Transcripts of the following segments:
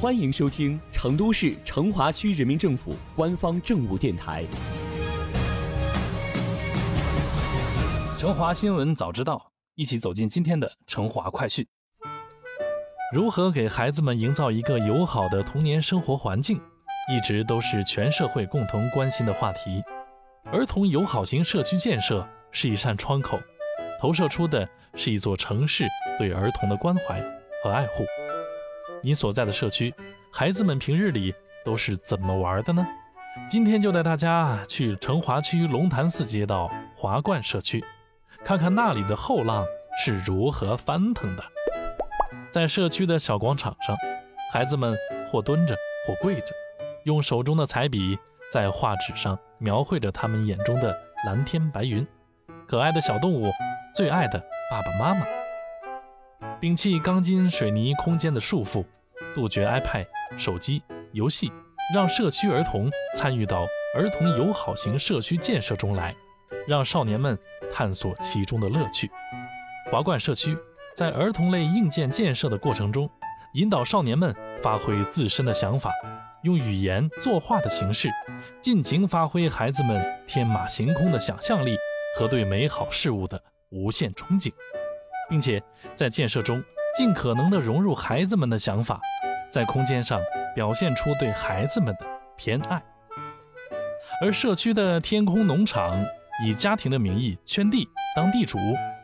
欢迎收听成都市成华区人民政府官方政务电台《成华新闻早知道》，一起走进今天的成华快讯。如何给孩子们营造一个友好的童年生活环境，一直都是全社会共同关心的话题。儿童友好型社区建设是一扇窗口，投射出的是一座城市对儿童的关怀和爱护。你所在的社区，孩子们平日里都是怎么玩的呢？今天就带大家去成华区龙潭寺街道华冠社区，看看那里的后浪是如何翻腾的。在社区的小广场上，孩子们或蹲着，或跪着，用手中的彩笔在画纸上描绘着他们眼中的蓝天白云。可爱的小动物，最爱的爸爸妈妈。摒弃钢筋水泥空间的束缚，杜绝 iPad、手机游戏，让社区儿童参与到儿童友好型社区建设中来，让少年们探索其中的乐趣。华冠社区在儿童类硬件建设的过程中，引导少年们发挥自身的想法，用语言、作画的形式，尽情发挥孩子们天马行空的想象力和对美好事物的无限憧憬。并且在建设中尽可能的融入孩子们的想法，在空间上表现出对孩子们的偏爱。而社区的天空农场以家庭的名义圈地当地主，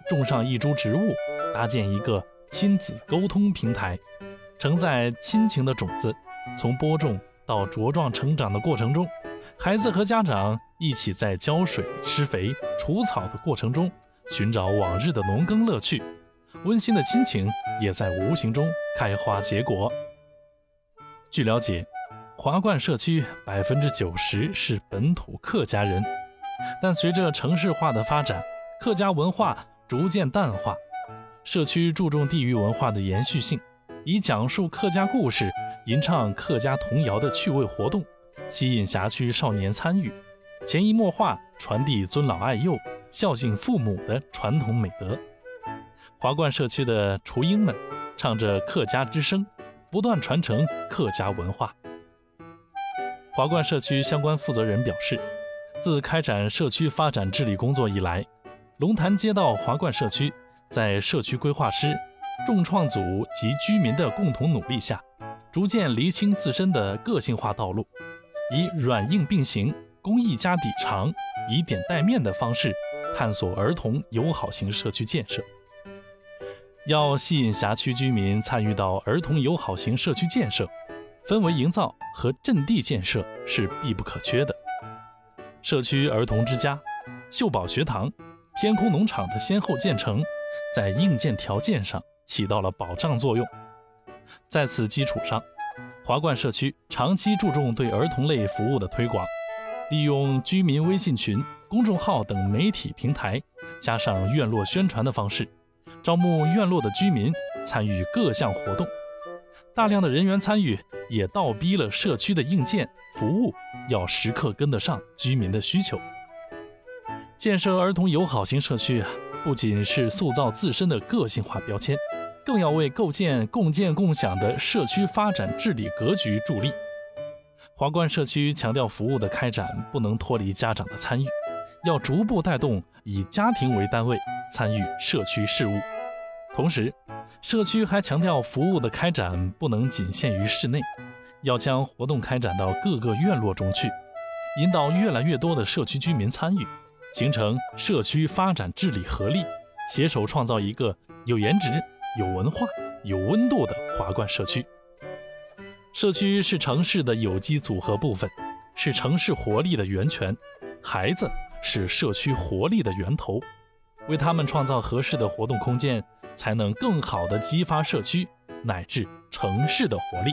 种上一株植物，搭建一个亲子沟通平台，承载亲情的种子。从播种到茁壮成长的过程中，孩子和家长一起在浇水、施肥、除草的过程中，寻找往日的农耕乐趣。温馨的亲情也在无形中开花结果。据了解，华冠社区百分之九十是本土客家人，但随着城市化的发展，客家文化逐渐淡化。社区注重地域文化的延续性，以讲述客家故事、吟唱客家童谣的趣味活动，吸引辖区少年参与，潜移默化传递尊老爱幼、孝敬父母的传统美德。华冠社区的雏鹰们唱着客家之声，不断传承客家文化。华冠社区相关负责人表示，自开展社区发展治理工作以来，龙潭街道华冠社区在社区规划师、众创组及居民的共同努力下，逐渐厘清自身的个性化道路，以软硬并行、公益加底长、以点带面的方式，探索儿童友好型社区建设。要吸引辖区居民参与到儿童友好型社区建设，氛围营造和阵地建设是必不可缺的。社区儿童之家、秀宝学堂、天空农场的先后建成，在硬件条件上起到了保障作用。在此基础上，华冠社区长期注重对儿童类服务的推广，利用居民微信群、公众号等媒体平台，加上院落宣传的方式。招募院落的居民参与各项活动，大量的人员参与也倒逼了社区的硬件服务要时刻跟得上居民的需求。建设儿童友好型社区啊，不仅是塑造自身的个性化标签，更要为构建共建共享的社区发展治理格局助力。华冠社区强调，服务的开展不能脱离家长的参与，要逐步带动以家庭为单位参与社区事务。同时，社区还强调服务的开展不能仅限于室内，要将活动开展到各个院落中去，引导越来越多的社区居民参与，形成社区发展治理合力，携手创造一个有颜值、有文化、有温度的华冠社区。社区是城市的有机组合部分，是城市活力的源泉，孩子是社区活力的源头，为他们创造合适的活动空间。才能更好地激发社区乃至城市的活力。